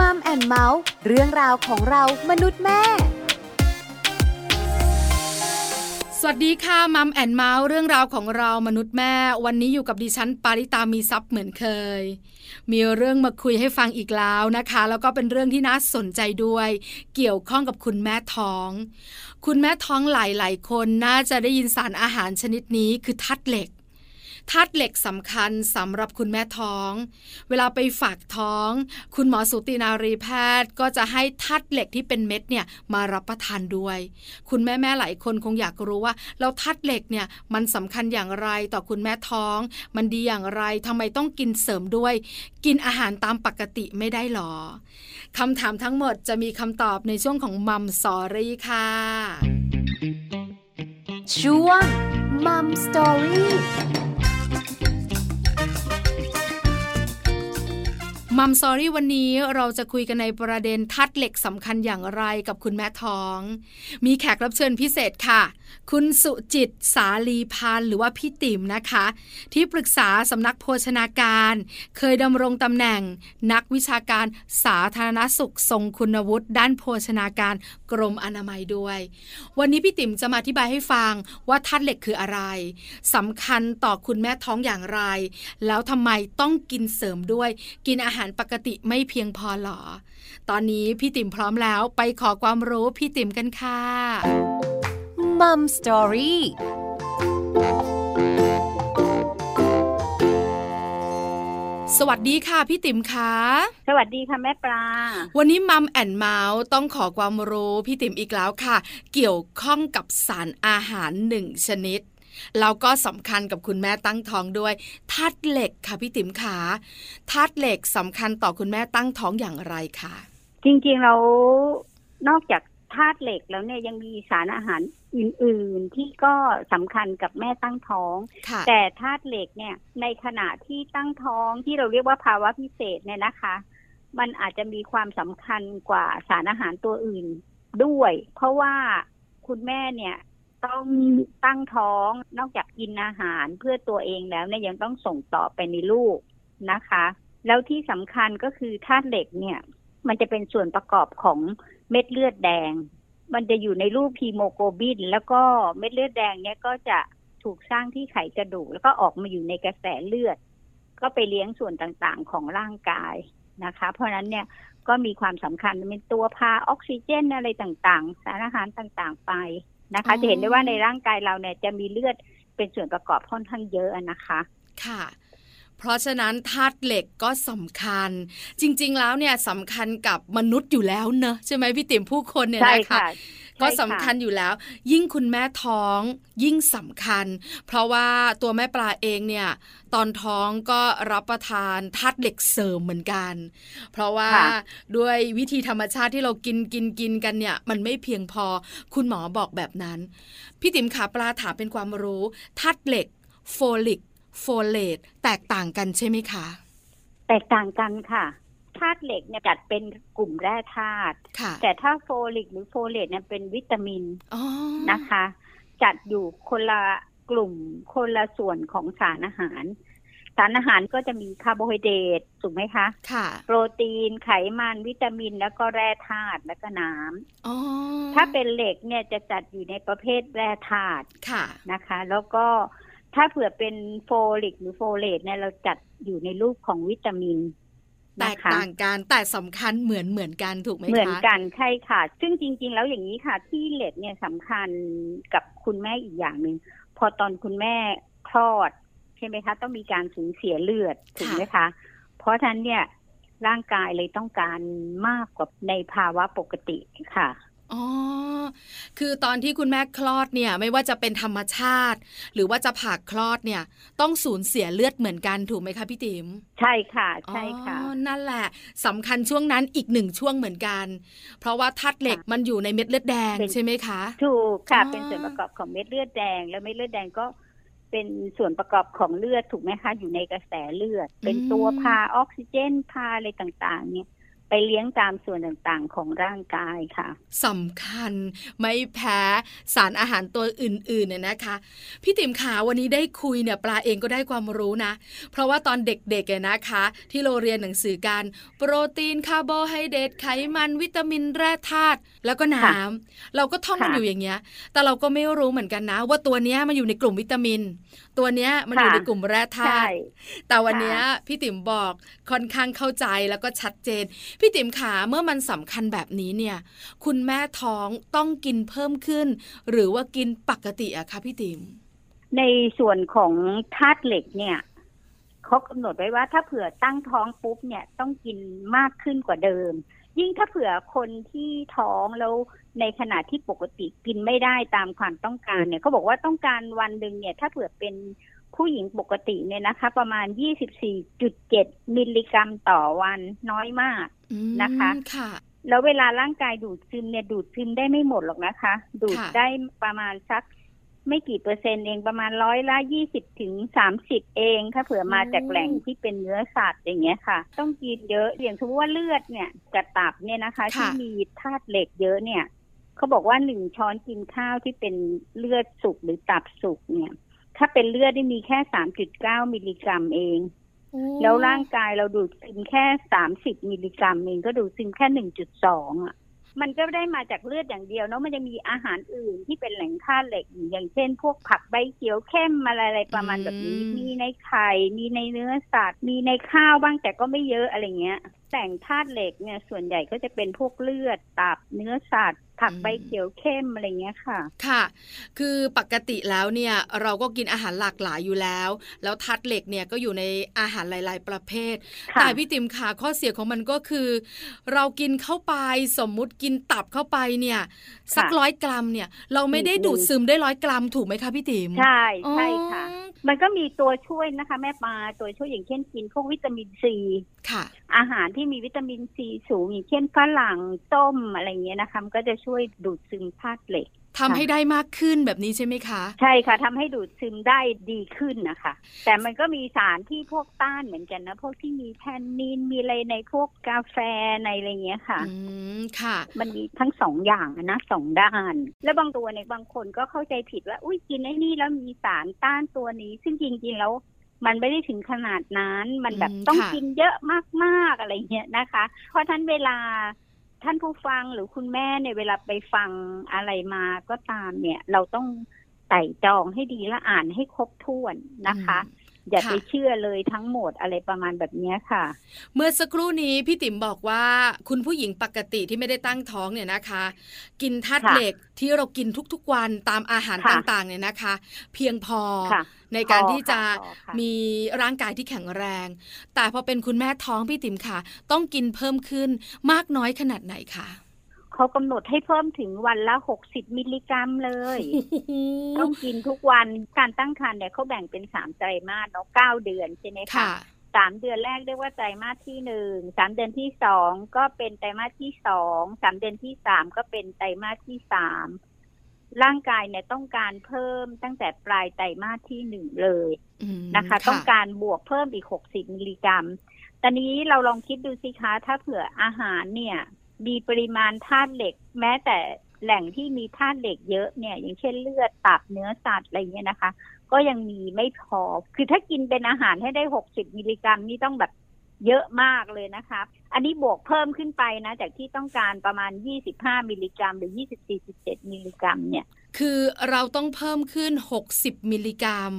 Mom and Mouth เรื่องราวของเรามนุษย์แม่ สวัสดีค่ะ Mom and Mouth เรื่องราวของเรามนุษย์แม่ วันนี้อยู่กับดิฉันปาริตามีทรัพย์เหมือนเคย มีเรื่องมาคุยให้ฟังอีกแล้วนะคะ แล้วก็เป็นเรื่องที่น่าสนใจด้วย เกี่ยวข้องกับคุณแม่ท้อง คุณแม่ท้องหลายๆคนน่าจะได้ยินสารอาหารชนิดนี้คือธาตุเหล็ก ธาตุเหล็กสำคัญสำหรับคุณแม่ท้อง เวลาไปฝากท้อง คุณหมอสูตินารีแพทย์ก็จะให้ธาตุเหล็กที่เป็นเม็ดเนี่ยมารับประทานด้วย คุณแม่แม่หลายคนคงอยากรู้ว่าแล้วธาตุเหล็กเนี่ยมันสำคัญอย่างไรต่อคุณแม่ท้อง มันดีอย่างไรทำไมต้องกินเสริมด้วย กินอาหารตามปกติไม่ได้หรอคำถามทั้งหมดจะมีคำตอบในช่วงของ Mom's Story ค่ะช่วงมัมสตอรี่ มัมซอรี่วันนี้เราจะคุยกันในประเด็นทัดเหล็กสำคัญอย่างไรกับคุณแม่ท้อง มีแขกรับเชิญพิเศษค่ะ คุณสุจิตสาลีพันหรือว่าพี่ติ๋มนะคะ ที่ปรึกษาสำนักโภชนาการ เคยดำรงตำแหน่ง นักวิชาการสาธารณสุขทรงคุณวุฒิด้านโภชนาการกรมอนามัยด้วย วันนี้พี่ติ๋มจะมาอธิบายให้ฟังว่าทัดเหล็กคืออะไรสำคัญต่อคุณแม่ท้องอย่างไร แล้วทำไมต้องกินเสริมด้วยกินอาหารารปกติไม่เพียงพอหรอ ตอนนี้พี่ติ๋มพร้อมแล้วไปขอความรู้พี่ติ๋มกันค่ะมัมสตอรี่สวัสดีค่ะพี่ติ๋มค่ะสวัสดีค่ะแม่ปลา วันนี้มัมแอนเมาส์ต้องขอความรู้พี่ติ๋มอีกแล้วค่ะ เกี่ยวข้องกับสารอาหารหนึ่งชนิด แล้วก็สำคัญกับคุณแม่ตั้งท้องด้วยธาตุเหล็กค่ะพี่ติ๋มขาธาตุเหล็กสำคัญต่อคุณแม่ตั้งท้องอย่างไรคะจริงๆเรานอกจากธาตุเหล็กแล้วเนี่ยยังมีสารอาหารอื่นๆที่ก็สำคัญกับแม่ตั้งท้อง แต่ธาตุเหล็กเนี่ยในขณะที่ตั้งท้องที่เราเรียกว่าภาวะพิเศษเนี่ยนะคะ มันอาจจะมีความสำคัญกว่าสารอาหารตัวอื่นด้วย เพราะว่าคุณแม่เนี่ย ต้องตั้งท้องนอกจากกินอาหารเพื่อตัวเองแล้วเนี่ยยังต้องส่งต่อไปในลูกนะคะ แล้วที่สำคัญก็คือธาตุเหล็กเนี่ย มันจะเป็นส่วนประกอบของเม็ดเลือดแดง มันจะอยู่ในรูปฮีโมโกบิน แล้วก็เม็ดเลือดแดงเนี่ยก็จะถูกสร้างที่ไขกระดูก แล้วก็ออกมาอยู่ในกระแสเลือด ก็ไปเลี้ยงส่วนต่างๆของร่างกายนะคะ เพราะนั้นเนี่ยก็มีความสำคัญเป็นตัวพาออกซิเจนอะไรต่างๆ สารอาหารต่างๆไป นะคะ จะเห็นได้ว่าในร่างกายเราเนี่ยจะมีเลือดเป็นส่วนประกอบค่อนข้างเยอะนะคะ ค่ะเพราะฉะนั้นธาตุเหล็กก็สำคัญ จริง ๆ แล้วเนี่ยสำคัญกับมนุษย์อยู่แล้วเนอะใช่ไหมพี่ติ๋มผู้คนเนี่ยนะคะ ก็สำคัญอยู่แล้ว ยิ่งคุณแม่ท้องยิ่งสำคัญ เพราะว่าตัวแม่ปลาเองเนี่ยตอนท้องก็รับประทานธาตุเหล็กเสริมเหมือนกัน เพราะว่าด้วยวิธีธรรมชาติที่เรากินกินกินกันเนี่ย มันไม่เพียงพอคุณหมอบอกแบบนั้น พี่ติ๋มขาปลาถามเป็นความรู้ธาตุเหล็ก โฟลิก โฟเลตแตกต่างกันใช่ไหมคะ แตกต่างกันค่ะ ธาตุเหล็กเนี่ยจัดเป็นกลุ่มแร่ธาตุแต่ถ้าโฟลิกหรือโฟเลตเนี่ยเป็นวิตามินนะคะ จัดอยู่คนละกลุ่มคนละส่วนของสารอาหาร สารอาหารก็จะมีคาร์โบไฮเดรตถูกไหมคะค่ะโปรตีนไขมันวิตามิน แล้วก็แร่ธาตุแล้วก็น้ำถ้าเป็นเหล็กเนี่ยจะจัดอยู่ในประเภทแร่ธาตุนะคะ แล้วก็ถ้าเผื่อเป็นโฟลิกหรือโฟเลตเนี่ยเราจัดอยู่ในรูปของวิตามิน แตกต่างกันแต่สำคัญเหมือนเหมือนกันถูกไหมคะเหมือนกันใช่ค่ะ ซึ่งจริง ๆ แล้วอย่างนี้ค่ะธาตุเหล็กเนี่ยสำคัญกับคุณแม่อีกอย่างหนึ่งพอตอนคุณแม่คลอดใช่ไหมคะ ต้องมีการสูญเสียเลือดถูกไหมคะ เพราะฉะนั้นเนี่ยร่างกายเลยต้องการมากกว่าในภาวะปกติค่ะ อ๋อ คือตอนที่คุณแม่คลอดเนี่ยไม่ว่าจะเป็นธรรมชาติ หรือว่าจะผ่าคลอดเนี่ย ต้องสูญเสียเลือดเหมือนกันถูกไหมคะพี่ติ๋มใช่ค่ะ ใช่ค่ะนั่นแหละสำคัญช่วงนั้นอีกหนึ่งช่วงเหมือนกัน เพราะว่าธาตุเหล็กมันอยู่ในเม็ดเลือดแดงใช่ไหมคะถูกค่ะเป็นส่วนประกอบของเม็ดเลือดแดง แล้วเม็ดเลือดแดงก็เป็นส่วนประกอบของเลือดถูกไหมคะ อยู่ในกระแสเลือด เป็นตัวพาออกซิเจนพาอะไรต่างๆ เนี่ย ไปเลี้ยงตามส่วนต่างๆของร่างกายค่ะสำคัญไม่แพ้สารอาหารตัวอื่นๆเนี่ยนะคะ พี่ติ๋มขาวันนี้ได้คุยเนี่ยปลาเองก็ได้ความรู้นะ เพราะว่าตอนเด็กๆเนี่ยนะคะ ที่เราเรียนหนังสือการโปรตีนคาร์โบไฮเดรตไขมันวิตามินแร่ธาตุแล้วก็น้ำเราก็ท่องกันอยู่อย่างเงี้ย แต่เราก็ไม่รู้เหมือนกันนะ ว่าตัวเนี้ยมันอยู่ในกลุ่มวิตามิน ตัวเนี้ยมันอยู่ในกลุ่มแร่ธาตุแต่วันนี้พี่ติ๋มบอกค่อนข้างเข้าใจแล้วก็ชัดเจน พี่ติ๋มขาเมื่อมันสำคัญแบบนี้เนี่ย คุณแม่ท้องต้องกินเพิ่มขึ้น หรือว่ากินปกติอะคะพี่ติ๋มในส่วนของธาตุเหล็กเนี่ยเขากำหนดไว้ว่าถ้าเผื่อตั้งท้องปุ๊บเนี่ยต้องกินมากขึ้นกว่าเดิม ยิ่งถ้าเผื่อคนที่ท้องแล้วในขณะที่ปกติกินไม่ได้ตามความต้องการเนี่ยเขาบอกว่าต้องการวันหนึ่งเนี่ย ถ้าเผื่อเป็นผู้หญิงปกติเนี่ยนะคะ ประมาณ 24.7 มิลลิกรัมต่อวันน้อยมากนะคะค่ะ แล้วเวลาร่างกายดูดซึมเนี่ยดูดซึมได้ไม่หมดหรอกนะคะ ดูดได้ประมาณสัก ไม่กี่เปอร์เซ็นต์เองประมาณร้อยละยี่สิบถึงสามสิบเอง ถ้าเผื่อมาจากแหล่งที่เป็นเนื้อสัตว์อย่างเงี้ยค่ะ ต้องกินเยอะอย่างสมมติว่าเลือดเนี่ยกระตับเนี่ยนะคะ ที่มีธาตุเหล็กเยอะเนี่ยเขาบอกว่าหนึ่งช้อนกินข้าวที่เป็นเลือดสุกหรือตับสุกเนี่ย ถ้าเป็นเลือดได้มีแค่สามจุดเก้ามิลลิกรัมเองแล้วร่างกายเราดูดซึมแค่สามสิบมิลลิกรัมเองก็ดูดซึมแค่หนึ่งจุดสองอะ มันก็ได้มาจากเลือดอย่างเดียวเนาะมันจะมีอาหารอื่นที่เป็นแหล่งธาตุเหล็ก อย่างเช่น พวกผักใบเขียวเข้มอะไรอะไรประมาณแบบนี้มีในไข่มีในเนื้อสัตว์ มีในข้าวบ้างแต่ก็ไม่เยอะอะไรเงี้ยแต่งธาตุเหล็กเนี่ยส่วนใหญ่ก็จะเป็นพวกเลือดตับเนื้อสัตว์ ผักใบเขียวเข้มอะไรเงี้ยค่ะ ค่ะ คือปกติแล้วเนี่ยเราก็กินอาหารหลากหลายอยู่แล้ว แล้วทัดเหล็กเนี่ยก็อยู่ในอาหารหลาย ๆ ประเภท แต่พี่ติ๋มขาข้อเสียของมันก็คือ เรากินเข้าไปสมมุติกินตับเข้าไปเนี่ย สักร้อยกรัมเนี่ย เราไม่ได้ดูดซึมได้ร้อยกรัมถูกไหมคะพี่ติ๋มใช่ใช่ค่ะมันก็มีตัวช่วยนะคะ แม่ปลาตัวช่วยอย่างเช่นกินพวกวิตามินซีค่ะ อาหารที่มีวิตามินซีสูงอย่างเช่นฝรั่งต้มอะไรเงี้ยนะคะก็จะช่วยดูดซึมธาตุเหล็กทำให้ได้มากขึ้นแบบนี้ใช่ไหมคะ ใช่ค่ะทำให้ดูดซึมได้ดีขึ้นนะคะ แต่มันก็มีสารที่พวกต้านเหมือนกันนะ พวกที่มีแทนนินมีอะไรในพวกกาแฟในอะไรเงี้ยค่ะ อืมค่ะ มันมีทั้งสองอย่างนะสองด้าน แล้วบางตัวเนี่ยบางคนก็เข้าใจผิดว่า อุ้ยกินไอ้นี่แล้วมีสารต้านตัวนี้ ซึ่งจริงๆแล้วมันไม่ได้ถึงขนาดนั้น มันแบบต้องกินเยอะมากๆอะไรเงี้ยนะคะ เพราะท่านเวลา ท่านผู้ฟังหรือคุณแม่เนี่ยเวลาไปฟังอะไรมาก็ตามเนี่ย เราต้องไต่จองให้ดีและอ่านให้ครบถ้วนนะคะ อ ย่าไปเชื่อเลยทั้งหมดอะไรประมาณแบบนี้ค่ะ เมื่อสักครู่นี้พี่ติ๋มบอกว่าคุณผู้หญิงปกติที่ไม่ได้ตั้งท้องเนี่ยนะคะ กินธาตุเหล็กที่เรากินทุกๆวันตามอาหารต่างๆเนี่ยนะคะ เพียงพอในการที่จะมีร่างกายที่แข็งแรง แต่พอเป็นคุณแม่ท้องพี่ติ๋มค่ะ ต้องกินเพิ่มขึ้นมากน้อยขนาดไหนคะ เขากำหนดให้เพิ่มถึงวันละหกสิบมิลลิกรัมเลย ต้องกินทุกวันการตั้งครรภ์เนี่ยเขาแบ่งเป็นสามไตรมาสเนาะเก้าเดือนใช่ไหมคะสามเดือนแรกเรียกว่าไตรมาสที่หนึ่งสามเดือนที่สองก็เป็นไตรมาสที่สองสามเดือนที่สามก็เป็นไตรมาสที่สามร่างกายเนี่ยต้องการเพิ่มตั้งแต่ปลายไตรมาสที่หนึ่งเลยนะคะ ต้องการบวกเพิ่มอีกหกสิบมิลลิกรัมตอนนี้เราลองคิดดูสิคะ ถ้าเผื่ออาหารเนี่ย มีปริมาณธาตุเหล็ก แม้แต่แหล่งที่มีธาตุเหล็กเยอะเนี่ย อย่างเช่นเลือดตับเนื้อสัตว์อะไรเงี้ยนะคะ ก็ยังมีไม่พอ คือถ้ากินเป็นอาหารให้ได้หกสิบมิลลิกรัมนี่ต้องแบบเยอะมากเลยนะคะ อันนี้บวกเพิ่มขึ้นไปนะ จากที่ต้องการประมาณยี่สิบห้ามิลลิกรัม หรือยี่สิบสี่สิบเจ็ดมิลลิกรัมเนี่ย คือเราต้องเพิ่มขึ้น 60 มิลลิกรัม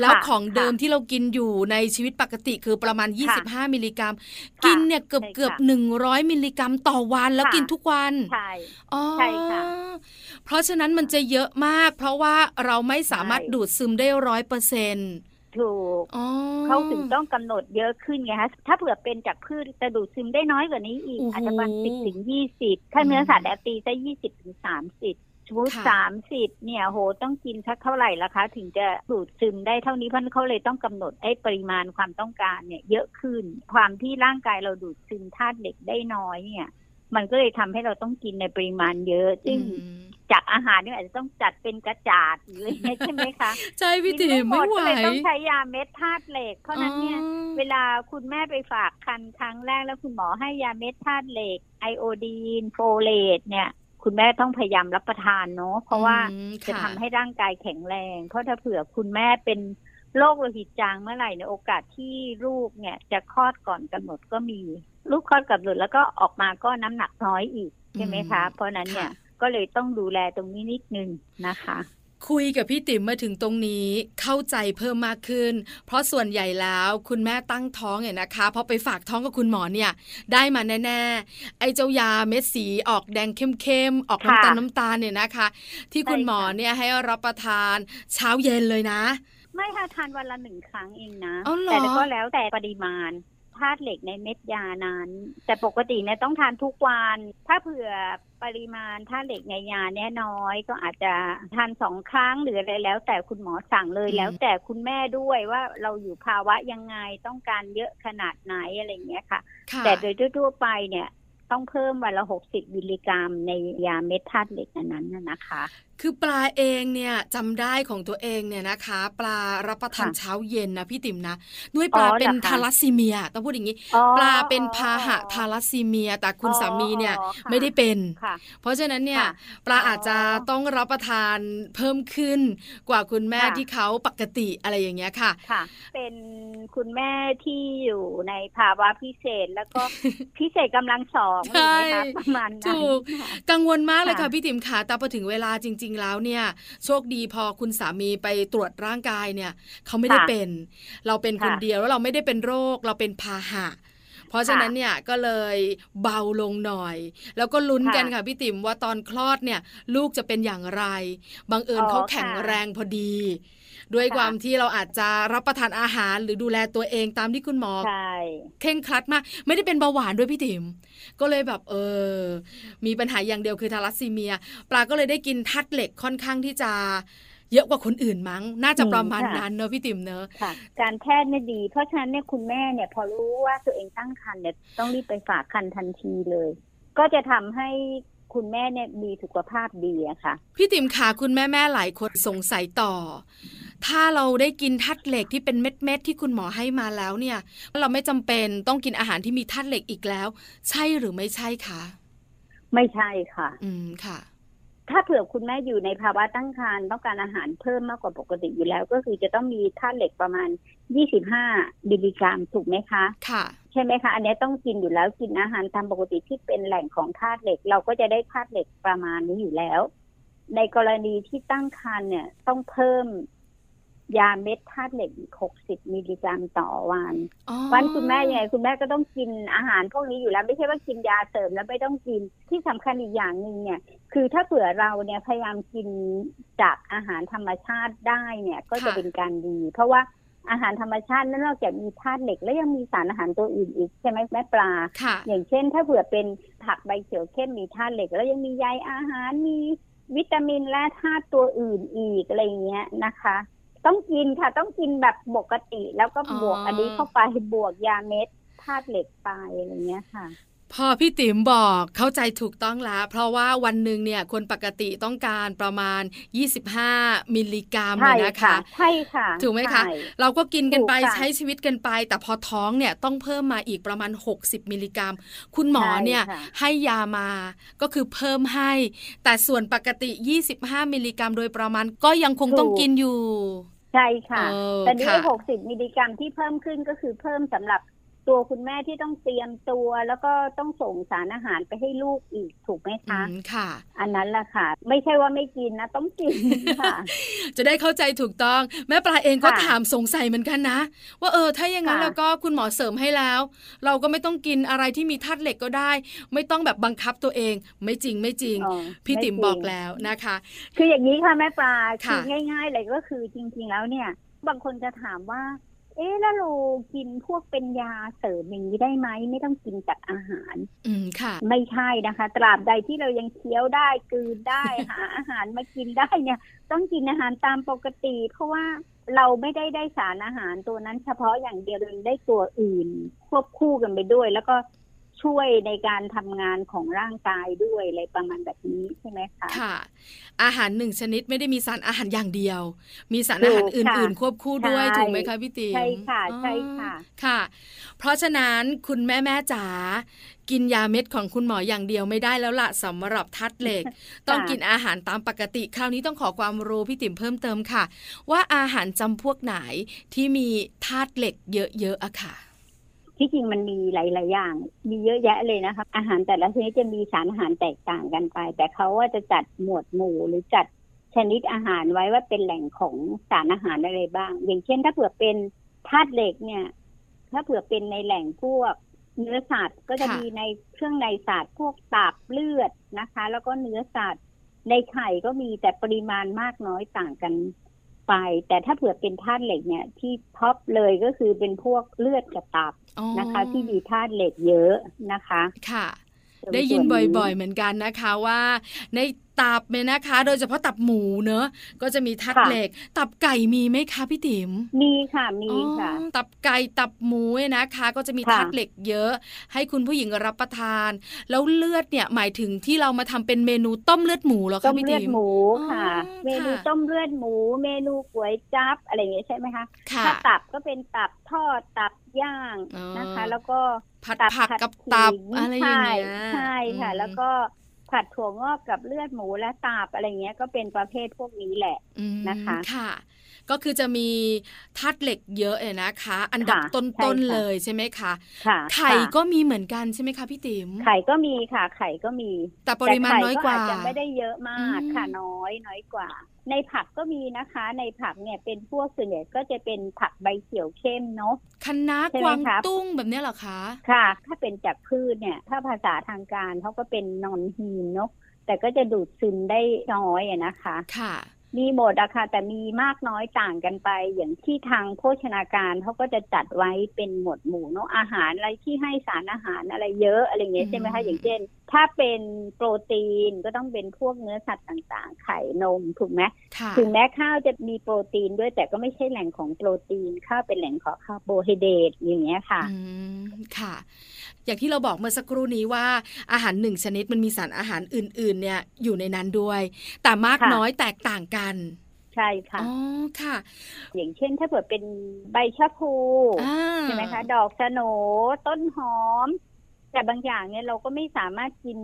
แล้วของเดิมที่เรากินอยู่ในชีวิตปกติคือประมาณ 25 มิลลิกรัม กินเนี่ยเกือบเกือบหนึ่งร้อยมิลลิกรัมต่อวันแล้วกินทุกวันใช่ใช่ค่ะเพราะฉะนั้นมันจะเยอะมาก เพราะว่าเราไม่สามารถดูดซึมได้ร้อยเปอร์เซ็นต์ถูกเขาถึงต้องกำหนดเยอะขึ้นไงคะถ้าเผื่อเป็นจากพืชจะดูดซึมได้น้อยกว่านี้อีกอาจจะประมาณสิบถึงยี่สิบถ้าเนื้อสัตว์แอปตีจะยี่สิบถึงสามสิบ ชุดสามสิบเนี่ยโหต้องกินสักเท่าไหร่ละคะ ถึงจะดูดซึมได้เท่านี้เพราะเขาเลยต้องกำหนดไอ้ปริมาณความต้องการเนี่ย เยอะขึ้น ความที่ร่างกายเราดูดซึมธาตุเหล็กได้น้อยเนี่ย มันก็เลยทำให้เราต้องกินในปริมาณเยอะซึ่งจากอาหารนี่อาจจะต้องจัดเป็นกระจาดหรืออะไรใช่ไหมคะใช่พี่ติ๋มไม่ไหวต้องใช้ยาเม็ดธาตุเหล็ก เพราะนั้นเนี่ย เวลาคุณแม่ไปฝากคันครั้งแรกแล้วคุณหมอให้ยาเม็ดธาตุเหล็กไอโอดีนโฟเลตเนี่ย คุณแม่ต้องพยายามรับประทานเนาะเพราะว่าจะทำให้ร่างกายแข็งแรง เพราะถ้าเผื่อคุณแม่เป็นโรคโลหิตจางเมื่อไหร่ในโอกาสที่ลูกเนี่ย จะคลอดก่อนกำหนดก็มี ลูกคลอดกับหลุดแล้วก็ออกมาก็น้ำหนักน้อยอีกใช่ไหมคะ เพราะนั้นเนี่ยก็เลยต้องดูแลตรงนี้นิดนึงนะคะ คุยกับพี่ติ๋มมาถึงตรงนี้เข้าใจเพิ่มมากขึ้น เพราะส่วนใหญ่แล้วคุณแม่ตั้งท้องเนี่ยนะคะพอไปฝากท้องกับคุณหมอเนี่ย ได้มาแน่ๆไอ้เจ้ายาเม็ดสีออกแดงเข้มๆออกน้ำตาลน้ำตาลเนี่ยนะคะ ที่คุณหมอเนี่ยให้รับประทานเช้าเย็นเลยนะ ไม่ค่ะทานวันละหนึ่งครั้งเองนะแต่ก็แล้วแต่ปริมาณ ธาตุเหล็กในเม็ดยานั้น แต่ปกติเนี่ยต้องทานทุกวัน ถ้าเผื่อปริมาณธาตุเหล็กในยาเนี่ยน้อย ก็อาจจะทานสองครั้งหรืออะไรแล้ว แต่คุณหมอสั่งเลยแล้ว แต่คุณแม่ด้วยว่าเราอยู่ภาวะยังไงต้องการเยอะขนาดไหนอะไรเงี้ยค่ะ แต่โดยทั่วไปเนี่ยต้องเพิ่มวันละหกสิบมิลลิกรัมในยาเม็ดธาตุเหล็กนั้นนะคะ คือปลาเองเนี่ยจำได้ของตัวเองเนี่ยนะคะ ปลารับประทานเช้าเย็นนะพี่ติ๋มนะด้วยปลาเป็นทาลัสซีเมียต้องพูดอย่างนี้ ปลาเป็นพาหะทาลัสซีเมีย แต่คุณสามีเนี่ยไม่ได้เป็น เพราะฉะนั้นเนี่ยปลาอาจจะต้องรับประทานเพิ่มขึ้นกว่าคุณแม่ที่เขาปกติอะไรอย่างเงี้ยค่ะค่ะ เป็นคุณแม่ที่อยู่ในภาวะพิเศษแล้วก็พิเศษกำลังสองใช่ประมาณนั้นถูกกังวลมากเลยค่ะพี่ติ๋มขาแต่พอถึงเวลาจริงๆ แล้วเนี่ย โชคดีพอคุณสามีไปตรวจร่างกายเนี่ยเขาไม่ได้เป็น เราเป็นคนเดียวแล้วเราไม่ได้เป็นโรค เราเป็นพาหะ เพราะฉะนั้นเนี่ยก็เลยเบาลงหน่อย แล้วก็ลุ้นกันค่ะพี่ติ๋มว่าตอนคลอดเนี่ย ลูกจะเป็นอย่างไรบังเอิญเขาแข็งแรงพอดี ด้วยความที่เราอาจจะรับประทานอาหารหรือดูแลตัวเองตามที่คุณหมอเข่งครัดมาก ไม่ได้เป็นเบาหวานด้วยพี่ติ๋มก็เลยแบบเออ มีปัญหาอย่างเดียวคือทารัสซีเมีย ปลาก็เลยได้กินทัดเหล็กค่อนข้างที่จะ เยอะกว่าคนอื่นมั้ง น่าจะประมาณนั้นเนอะพี่ติ๋มเนอะค่ะ การแพทย์เนี่ยดี เพราะฉะนั้นเนี่ยคุณแม่เนี่ย พอรู้ว่าตัวเองตั้งครรภ์เนี่ยต้องรีบไปฝากครรภ์ทันทีเลย ก็จะทำให้คุณแม่เนี่ยมีสุขภาพดีอะค่ะ พี่ติ๋มขาคุณแม่แม่หลายคนสงสัยต่อ ถ้าเราได้กินธาตุเหล็กที่เป็นเม็ดๆที่คุณหมอให้มาแล้วเนี่ย เราไม่จำเป็นต้องกินอาหารที่มีธาตุเหล็กอีกแล้ว ใช่หรือไม่ใช่คะไม่ใช่ค่ะ อืมค่ะ ถ้าเผื่อคุณแม่อยู่ในภาวะตั้งครรภ์ต้องการอาหารเพิ่มมากกว่าปกติอยู่แล้ว ก็คือจะต้องมีธาตุเหล็กประมาณ 25มิลลิกรัมถูกไหมคะค่ะ ใช่ไหมคะ อันนี้ต้องกินอยู่แล้วกินอาหารตามปกติที่เป็นแหล่งของธาตุเหล็ก เราก็จะได้ธาตุเหล็กประมาณนี้อยู่แล้ว ในกรณีที่ตั้งครรภ์เนี่ยต้องเพิ่ม ยาเม็ดธาตุเหล็กอีกหกสิบมิลลิกรัมต่อวันวันคุณแม่ยังไงคุณแม่ก็ต้องกินอาหารพวกนี้อยู่แล้ว ไม่ใช่ว่ากินยาเสริมแล้วไม่ต้องกินที่สำคัญอีกอย่างหนึ่งเนี่ย คือถ้าเผื่อเราเนี่ยพยายามกินจากอาหารธรรมชาติได้เนี่ยก็จะเป็นการดี เพราะว่าอาหารธรรมชาตินั้นนอกจากมีธาตุเหล็กแล้วยังมีสารอาหารตัวอื่นอีกใช่ไหมแม่ปลา อย่างเช่น ถ้าเผื่อเป็นผักใบเขียวเข้มมีธาตุเหล็ก แล้วยังมีใยอาหารมีวิตามินและธาตุตัวอื่นอีกอะไรเงี้ยนะคะ ต้องกินค่ะ ต้องกินแบบปกติ แล้วก็บวกอันนี้เข้าไปบวกยาเม็ดธาตุเหล็กไปอะไรเงี้ยค่ะพอพี่ติ๋มบอกเข้าใจถูกต้องแล้ว เพราะว่าวันหนึ่งเนี่ยคนปกติต้องการประมาณ 25 มิลลิกรัมนะคะใช่ค่ะถูกไหมคะ เราก็กินกันไปใช้ชีวิตกันไป แต่พอท้องเนี่ยต้องเพิ่มมาอีกประมาณ 60 มิลลิกรัม คุณหมอเนี่ยให้ยามาก็คือเพิ่มให้ แต่ส่วนปกติ 25 มิลลิกรัมโดยประมาณก็ยังคงต้องกินอยู่ ใช่ค่ะแต่นี่หกสิบมิลลิกรัมที่เพิ่มขึ้นก็คือเพิ่มสำหรับ ตัวคุณแม่ที่ต้องเตรียมตัว แล้วก็ต้องส่งสารอาหารไปให้ลูกอีกถูกไหมคะค่ะ อันนั้นแหละค่ะ ไม่ใช่ว่าไม่กินนะ ต้องกินค่ะ จะได้เข้าใจถูกต้อง แม่ปลาเองก็ถามสงสัยเหมือนกันนะ ว่าเออถ้าอย่างนั้นแล้วก็คุณหมอเสริมให้แล้ว เราก็ไม่ต้องกินอะไรที่มีธาตุเหล็กก็ได้ ไม่ต้องแบบบังคับตัวเอง ไม่จริงไม่จริง พี่ติ๋มบอกแล้วนะคะ คืออย่างนี้ค่ะแม่ปลาคือง่าย ๆ เลยก็คือจริง ๆ แล้วเนี่ย บางคนจะถามว่า เอ๊แล้วเรากินพวกเป็นยาเสริมอย่างนี้ได้ไหมไม่ต้องกินจากอาหาร อืมค่ะ ไม่ใช่นะคะ ตราบใดที่เรายังเคี้ยวได้กืนได้หาอาหารมากินได้เนี่ย ต้องกินอาหารตามปกติ เพราะว่าเราไม่ได้ได้สารอาหารตัวนั้นเฉพาะอย่างเดียวเราได้ตัวอื่น ควบคู่กันไปด้วย แล้วก็ ช่วยในการทำงานของร่างกายด้วยอะไรประมาณแบบนี้ใช่ไหมคะค่ะ อาหารหนึ่งชนิดไม่ได้มีสารอาหารอย่างเดียว มีสารอาหารอื่น ๆ ควบคู่ด้วยถูกไหมคะพี่ติ๋มใช่ค่ะใช่ค่ะค่ะ เพราะฉะนั้นคุณแม่แม่จ๋ากินยาเม็ดของคุณหมออย่างเดียวไม่ได้แล้วละสำหรับทัดเหล็ก ต้องกินอาหารตามปกติ คราวนี้ต้องขอความรู้พี่ติ๋มเพิ่มเติมค่ะ ว่าอาหารจำพวกไหนที่มีธาตุเหล็กเยอะๆอะค่ะ ที่จริงมันมีหลาย ๆ อย่าง มีเยอะแยะเลยนะคะอาหารแต่ละชนิดจะมีสารอาหารแตกต่างกันไป แต่เขาว่าจะจัดหมวดหมู่หรือจัดชนิดอาหารไว้ว่าเป็นแหล่งของสารอาหารอะไรบ้าง อย่างเช่น ถ้าเผื่อเป็นธาตุเหล็กเนี่ย ถ้าเผื่อเป็นในแหล่งพวกเนื้อสัตว์ก็จะมีในเครื่องในสัตว์พวกตับเลือดนะคะ แล้วก็เนื้อสัตว์ในไข่ก็มีแต่ปริมาณมากน้อยต่างกัน ไป แต่ถ้าเผื่อเป็นธาตุเหล็กเนี่ย ที่ท็อปเลยก็คือเป็นพวกเลือดกับตับนะคะ ที่มีธาตุเหล็กเยอะนะคะ ค่ะได้ยินบ่อยๆ เหมือนกันนะคะว่า ใน ตับเนี่ยนะคะ โดยเฉพาะตับหมูเนอะก็จะมีธาตุเหล็ก ตับไก่มีไหมคะพี่ติ๋มมีค่ะมีค่ะ ตับไก่ตับหมูเนี่ยนะคะ ก็จะมีธาตุเหล็กเยอะ ให้คุณผู้หญิงรับประทาน แล้วเลือดเนี่ยหมายถึงที่เรามาทำเป็นเมนูต้มเลือดหมูหรอคะพี่ติ๋มต้มเลือดหมูค่ะ เมนูต้มเลือดหมู เมนูก๋วยจั๊บอะไรอย่างเงี้ยใช่ไหมคะถ้าตับก็เป็นตับทอดตับย่างนะคะ แล้วก็ผัดผักกับตับอะไรอย่างเงี้ยใช่ค่ะ แล้วก็ ผัดถั่วงอกกับเลือดหมูและตาบอะไรเงี้ยก็เป็นประเภทพวกนี้แหละนะคะ ค่ะ ก็คือจะมีธาตุเหล็กเยอะเลยนะคะ อันดับต้นๆเลยใช่ไหมคะไข่ก็มีเหมือนกันใช่ไหมคะพี่ติ๋มไข่ก็มีค่ะ ไข่ก็มี แต่ปริมาณน้อยกว่าจะไม่ได้เยอะมากค่ะน้อยน้อยกว่า ในผักก็มีนะคะ ในผักเนี่ยเป็นพวกส่วนใหญ่ก็จะเป็นผักใบเขียวเข้มเนาะคะน้ากวางตุ้งแบบนี้เหรอคะค่ะ ถ้าเป็นจากพืชเนี่ย ถ้าภาษาทางการเขาก็เป็นนอนฮีนเนาะแต่ก็จะดูดซึมได้น้อยนะคะ ค่ะ มีหมดอะค่ะแต่มีมากน้อยต่างกันไป อย่างที่ทางโภชนาการเขาก็จะจัดไว้เป็นหมวดหมู่เนาะอาหารอะไรที่ให้สารอาหารอะไรเยอะอะไรเงี้ยใช่ไหมคะอย่างเช่น ถ้าเป็นโปรตีนก็ต้องเป็นพวกเนื้อสัตว์ต่างๆ ไข่นมถูกไหมถึงแม้ข้าวจะมีโปรตีนด้วยแต่ก็ไม่ใช่แหล่งของโปรตีนข้าวเป็นแหล่งของคาร์โบไฮเดรตอย่างเงี้ยค่ะค่ะ อย่างที่เราบอกเมื่อสักครู่นี้ว่าอาหารหนึ่งชนิดมันมีสารอาหารอื่น ๆ เนี่ยอยู่ในนั้นด้วย แต่มากน้อยแตกต่างกันใช่ค่ะอ๋อค่ะ อย่างเช่นถ้าเกิดเป็นใบชะพูใช่ไหมคะ ดอกสโนต้นหอม แต่บางอย่างเนี่ยเราก็ไม่สามารถกิน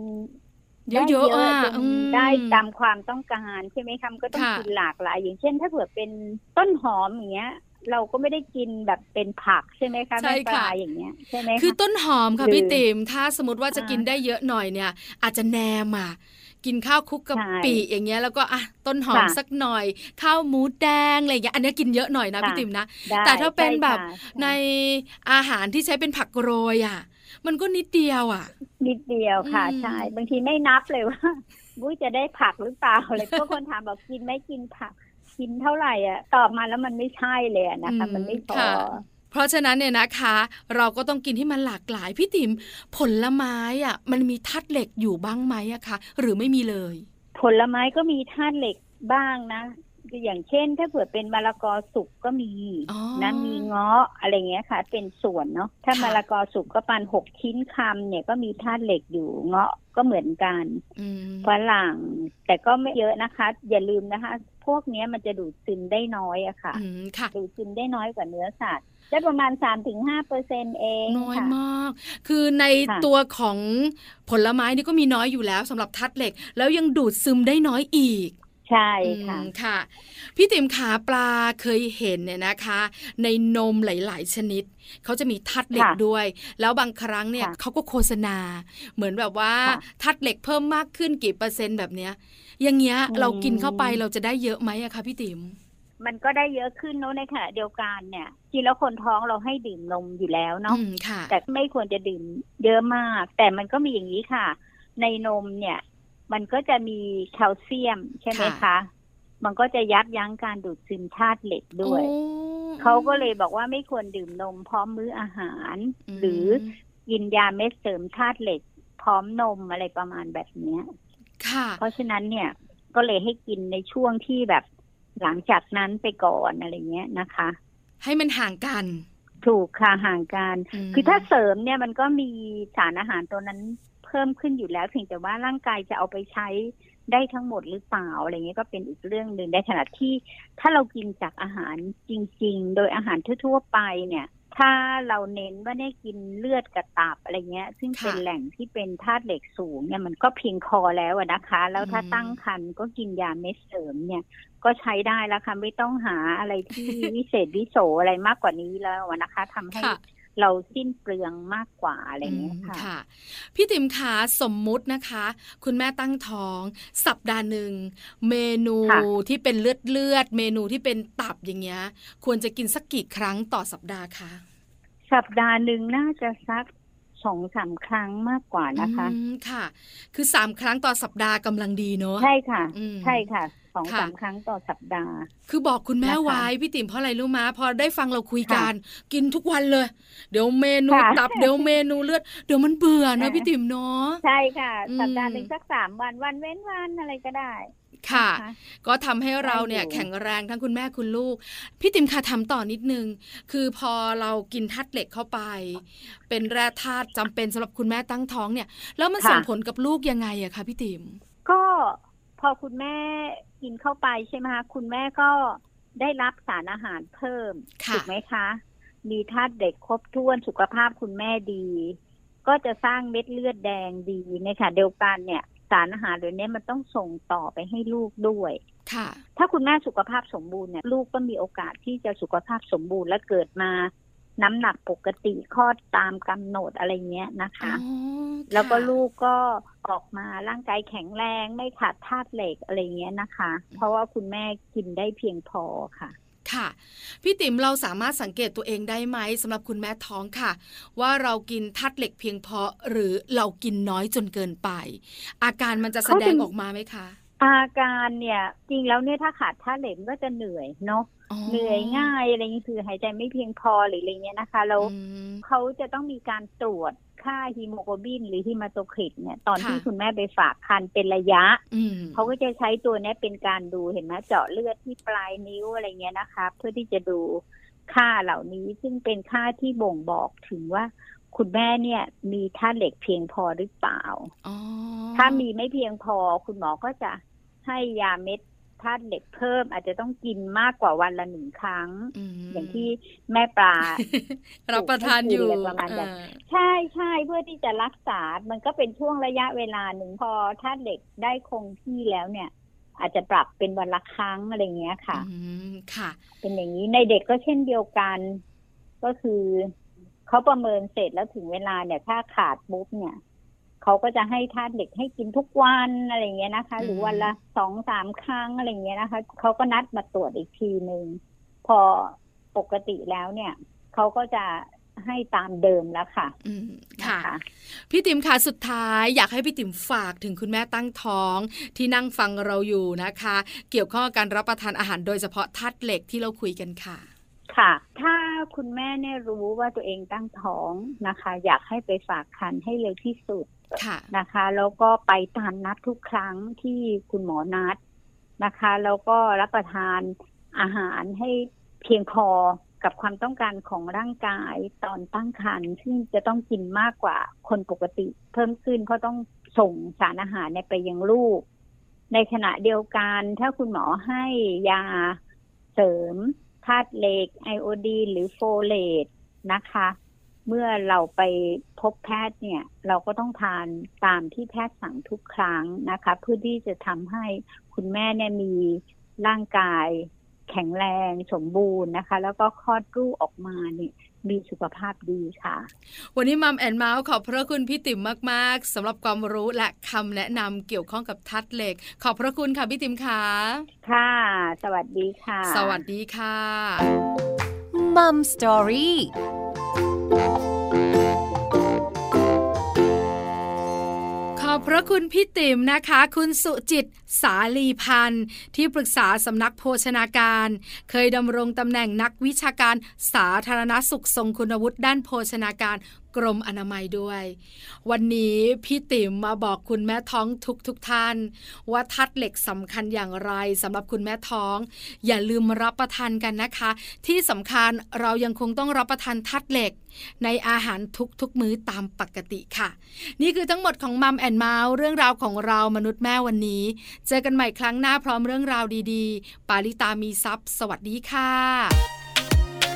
เยอะๆได้ตามความต้องการใช่ไหมคะก็ต้องกินหลากหลาย อย่างเช่น ถ้าเผื่อเป็นต้นหอมอย่างเงี้ย เราก็ไม่ได้กินแบบเป็นผักใช่ไหมคะใช่ค่ะอย่างเงี้ยใช่ไหมคือต้นหอมค่ะพี่ติ๋มถ้าสมมติว่าจะกินได้เยอะหน่อยเนี่ย อาจจะแนมอะ กินข้าวคุกกะปิอย่างเงี้ยแล้วก็อะต้นหอมสักหน่อย ข้าวหมูแดงอะไรอย่างเงี้ยอันนี้กินเยอะหน่อยนะพี่ติ๋มนะแต่ถ้าเป็นแบบในอาหารที่ใช้เป็นผักโรยอะ มันก็นิดเดียวอะ นิดเดียวค่ะใช่บางทีไม่นับเลยว่าบุ้ยจะได้ผักหรือเปล่าอะไรพวกคนถามบอกกินไม่กินผักกินเท่าไหร่อะตอบมาแล้วมันไม่ใช่เลยนะคะ มันไม่พอ เพราะฉะนั้นเนี่ยนะคะ เราก็ต้องกินที่มันหลากหลายพี่ติ๋มผลไม้อะมันมีธาตุเหล็กอยู่บ้างไหมอะคะหรือไม่มีเลย ผลไม้ก็มีธาตุเหล็กบ้างนะอย่างเช่น ถ้าเผื่อเป็นมะละกอสุกก็มีนะมีเงาะอะไรเงี้ยค่ะ เป็นส่วนเนาะถ้ามะละกอสุกก็ปันหกชิ้นคำเนี่ยก็มีธาตุเหล็กอยู่เงาะก็เหมือนกันฝรั่งแต่ก็ไม่เยอะนะคะ อย่าลืมนะคะ พวกนี้มันจะดูดซึมได้น้อยอะค่ะ ดูดซึมได้น้อยกว่าเนื้อสัตว์ ได้ประมาณสามถึงห้าเปอร์เซ็นเองน้อยมาก คือในตัวของผลไม้นี่ก็มีน้อยอยู่แล้วสำหรับทัดเหล็ก แล้วยังดูดซึมได้น้อยอีกใช่ค่ะค่ะ พี่ติ๋มขาปลาเคยเห็นเนี่ยนะคะ ในนมหลาย ๆ ชนิดเขาจะมีทัดเหล็กด้วย แล้วบางครั้งเนี่ยเขาก็โฆษณา เหมือนแบบว่าทัดเหล็กเพิ่มมากขึ้นกี่เปอร์เซ็นต์แบบเนี้ยอย่างเงี้ยเรากินเข้าไปเราจะได้เยอะไหมอะคะพี่ติ๋ม มันก็ได้เยอะขึ้นเนาะในขณะเดียวกันเนี่ยจริงแล้วคนท้องเราให้ดื่มนมอยู่แล้วเนาะแต่ไม่ควรจะดื่มเยอะมาก แต่มันก็มีอย่างนี้ค่ะ ในนมเนี่ย มันก็จะมีแคลเซียมใช่ไหมคะ มันก็จะยับยั้งการดูดซึมธาตุเหล็กด้วย เขาก็เลยบอกว่าไม่ควรดื่มนมพร้อมมื้ออาหาร หรือกินยาเม็ดเสริมธาตุเหล็ก พร้อมนมอะไรประมาณแบบนี้ค่ะเพราะฉะนั้นเนี่ยก็เลยให้กินในช่วงที่แบบ หลังจากนั้นไปก่อนอะไรเงี้ยนะคะ ให้มันห่างกัน ถูกค่ะห่างกัน คือถ้าเสริมเนี่ยมันก็มีสารอาหารตัวนั้นเพิ่มขึ้นอยู่แล้วเพียงแต่ว่าร่างกายจะเอาไปใช้ได้ทั้งหมดหรือเปล่าอะไรเงี้ยก็เป็นอีกเรื่องหนึ่งในขณะที่ถ้าเรากินจากอาหารจริง ๆ โดยอาหารทั่วๆไปเนี่ย ถ้าเราเน้นว่าได้กินเลือดกระตับอะไรเงี้ย ซึ่งเป็นแหล่งที่เป็นธาตุเหล็กสูงเนี่ยมันก็เพียงพอแล้วนะคะ แล้วถ้าตั้งครรภ์ก็กินยาเม็ดเสริมเนี่ย ก็ใช้ได้แล้วค่ะไม่ต้องหาอะไรที่วิเศษวิโสอะไรมากกว่านี้แล้วนะคะทำให้เราสิ้นเปลืองมากกว่าอะไรเงี้ยค่ะ พี่ติ๋มขาสมมุตินะคะ คุณแม่ตั้งท้อง สัปดาห์หนึ่งเมนูที่เป็นเลือดเลือด เมนูที่เป็นตับอย่างเงี้ย ควรจะกินสักกี่ครั้งต่อสัปดาห์คะสัปดาห์หนึ่งน่าจะสักสองสามครั้งมากกว่านะคะค่ะ คือสามครั้งต่อสัปดาห์กำลังดีเนอะใช่ค่ะ ใช่ค่ะ สองสามครั้งต่อสัปดาห์ คือบอกคุณแม่ไว้พี่ติ๋มเพราะอะไรรู้มาพอได้ฟังเราคุยกันกินทุกวันเลย เดี๋ยวเมนูตับเดี๋ยวเมนูเลือดเดี๋ยวมันเบื่อเนอะพี่ติ๋มเนาะใช่ค่ะ สัปดาห์หนึ่งสักสามวันวันเว้นวันอะไรก็ได้ค่ะ ก็ทำให้เราเนี่ยแข็งแรงทั้งคุณแม่คุณลูก พี่ติ๋มค่ะทำต่อนิดนึง คือพอเรากินธาตุเหล็กเข้าไป เป็นแร่ธาตุจำเป็นสำหรับคุณแม่ตั้งท้องเนี่ย แล้วมันส่งผลกับลูกยังไงอะคะพี่ติ๋มก็ พอคุณแม่กินเข้าไปใช่ไหมคะคุณแม่ก็ได้รับสารอาหารเพิ่มถูกไหมคะ มีธาตุเด็กครบถ้วนสุขภาพคุณแม่ดี ก็จะสร้างเม็ดเลือดแดงดีในค่ะเดียวกันเนี่ยสารอาหารเหล่านี้มันต้องส่งต่อไปให้ลูกด้วยค่ะถ้าคุณแม่สุขภาพสมบูรณ์เนี่ยลูกก็มีโอกาสที่จะสุขภาพสมบูรณ์และเกิดมา น้ำหนักปกติคลอดตามกำหนดอะไรเงี้ยนะคะ แล้วก็ลูกก็ออกมาร่างกายแข็งแรงไม่ขาดธาตุเหล็กอะไรเงี้ยนะคะ เพราะว่าคุณแม่กินได้เพียงพอค่ะค่ะพี่ติ๋มเราสามารถสังเกตตัวเองได้ไหมสำหรับคุณแม่ท้องค่ะ ว่าเรากินทัดเหล็กเพียงพอหรือเรากินน้อยจนเกินไป อาการมันจะแสดงออกมาไหมคะ อาการเนี่ยจริงแล้วเนี่ยถ้าขาดธาตุเหล็กก็จะเหนื่อยเนาะ เหนื่อยง่ายอะไรอย่างนี้คือหายใจไม่เพียงพอหรืออะไรเงี้ยนะคะแล้วเขาจะต้องมีการตรวจค่าฮีโมโกลบิน หรือฮีมาโตคริตเนี่ยตอนที่คุณแม่ไปฝากครรภ์เป็นระยะเขาก็จะใช้ตัวนี้เป็นการดูเห็นไหมเจาะเลือดที่ปลายนิ้วอะไรเงี้ยนะคะ เพื่อที่จะดูค่าเหล่านี้ซึ่งเป็นค่าที่บ่งบอกถึงว่าคุณแม่เนี่ย มีธาตุเหล็กเพียงพอหรือเปล่า ถ้ามีไม่เพียงพอคุณหมอก็จะให้ยาเม็ด ธาตุเหล็กเพิ่ม อาจจะต้องกินมากกว่าวันละหนึ่งครั้ง อย่างที่แม่ปลารับประทานอยู่ประมาณนั้นใช่ใช่เพื่อที่จะรักษา มันก็เป็นช่วงระยะเวลาหนึ่งพอธาตุเหล็กได้คงที่แล้วเนี่ย อาจจะปรับเป็นวันละครั้งอะไรเงี้ยค่ะค่ะ เป็นอย่างนี้ในเด็กก็เช่นเดียวกัน ก็คือเขาประเมินเสร็จแล้วถึงเวลาเนี่ยถ้าขาดปุ๊บเนี่ย เขาก็จะให้ทาสเด็กให้กินทุกวันอะไรเงี้ยนะคะ หรือวันละสองสามครั้งอะไรเงี้ยนะคะเขาก็นัดมาตรวจอีกทีหนึ่งพอปกติแล้วเนี่ยเขาก็จะให้ตามเดิมแล้วค่ะ อืมค่ะ พี่ติ๋มค่ะสุดท้ายอยากให้พี่ติ๋มฝากถึงคุณแม่ตั้งท้อง ที่นั่งฟังเราอยู่นะคะ เกี่ยวข้องกับการรับประทานอาหารโดยเฉพาะธาตุเหล็กที่เราคุยกันค่ะ ค่ะ ถ้าคุณแม่เนี่ยรู้ว่าตัวเองตั้งท้องนะคะ อยากให้ไปฝากคันให้เร็วที่สุดนะคะ แล้วก็ไปตามนัดทุกครั้งที่คุณหมอนัดนะคะ แล้วก็รับประทานอาหารให้เพียงพอกับความต้องการของร่างกายตอนตั้งครรภ์ซึ่งจะต้องกินมากกว่าคนปกติ เพิ่มขึ้นเพราะต้องส่งสารอาหารไปยังลูก ในขณะเดียวกันถ้าคุณหมอให้ยาเสริม ธาตุเหล็กไอโอดีนหรือโฟเลตนะคะ เมื่อเราไปพบแพทย์เนี่ย เราก็ต้องทานตามที่แพทย์สั่งทุกครั้งนะคะ เพื่อที่จะทำให้คุณแม่เนี่ยมีร่างกายแข็งแรงสมบูรณ์นะคะ แล้วก็คลอดลูกออกมาเนี่ย มีสุขภาพดีค่ะ วันนี้มัมแอนเมาส์ขอบพระคุณพี่ติ๋มมาก ๆสำหรับความรู้และคำแนะนำเกี่ยวข้องกับธาตุเหล็ก ขอบพระคุณค่ะพี่ติ๋มค่ะ ค่ะ สวัสดีค่ะ สวัสดีค่ะมัมสตอรี่ อบพระคุณพี่ติ๋มนะคะ คุณสุจิตสาลีพันธ์ที่ปรึกษาสำนักโภชนาการ เคยดำรงตำแหน่งนักวิชาการสาธารณสุขทรงคุณวุฒิด้านโภชนาการ กรมอนามัยด้วย วันนี้พี่ติ๋มมาบอกคุณแม่ท้องทุกทุกท่าน ว่าธาตุเหล็กสำคัญอย่างไรสำหรับคุณแม่ท้อง อย่าลืมรับประทานกันนะคะ ที่สำคัญเรายังคงต้องรับประทานธาตุเหล็ก ในอาหารทุกๆมื้อตามปกติค่ะ นี่คือทั้งหมดของมัมแอนเมาส์เรื่องราวของเรามนุษย์แม่วันนี้ เจอกันใหม่ครั้งหน้าพร้อมเรื่องราวดีๆ ปาลิตามีซัพ์สวัสดีค่ะ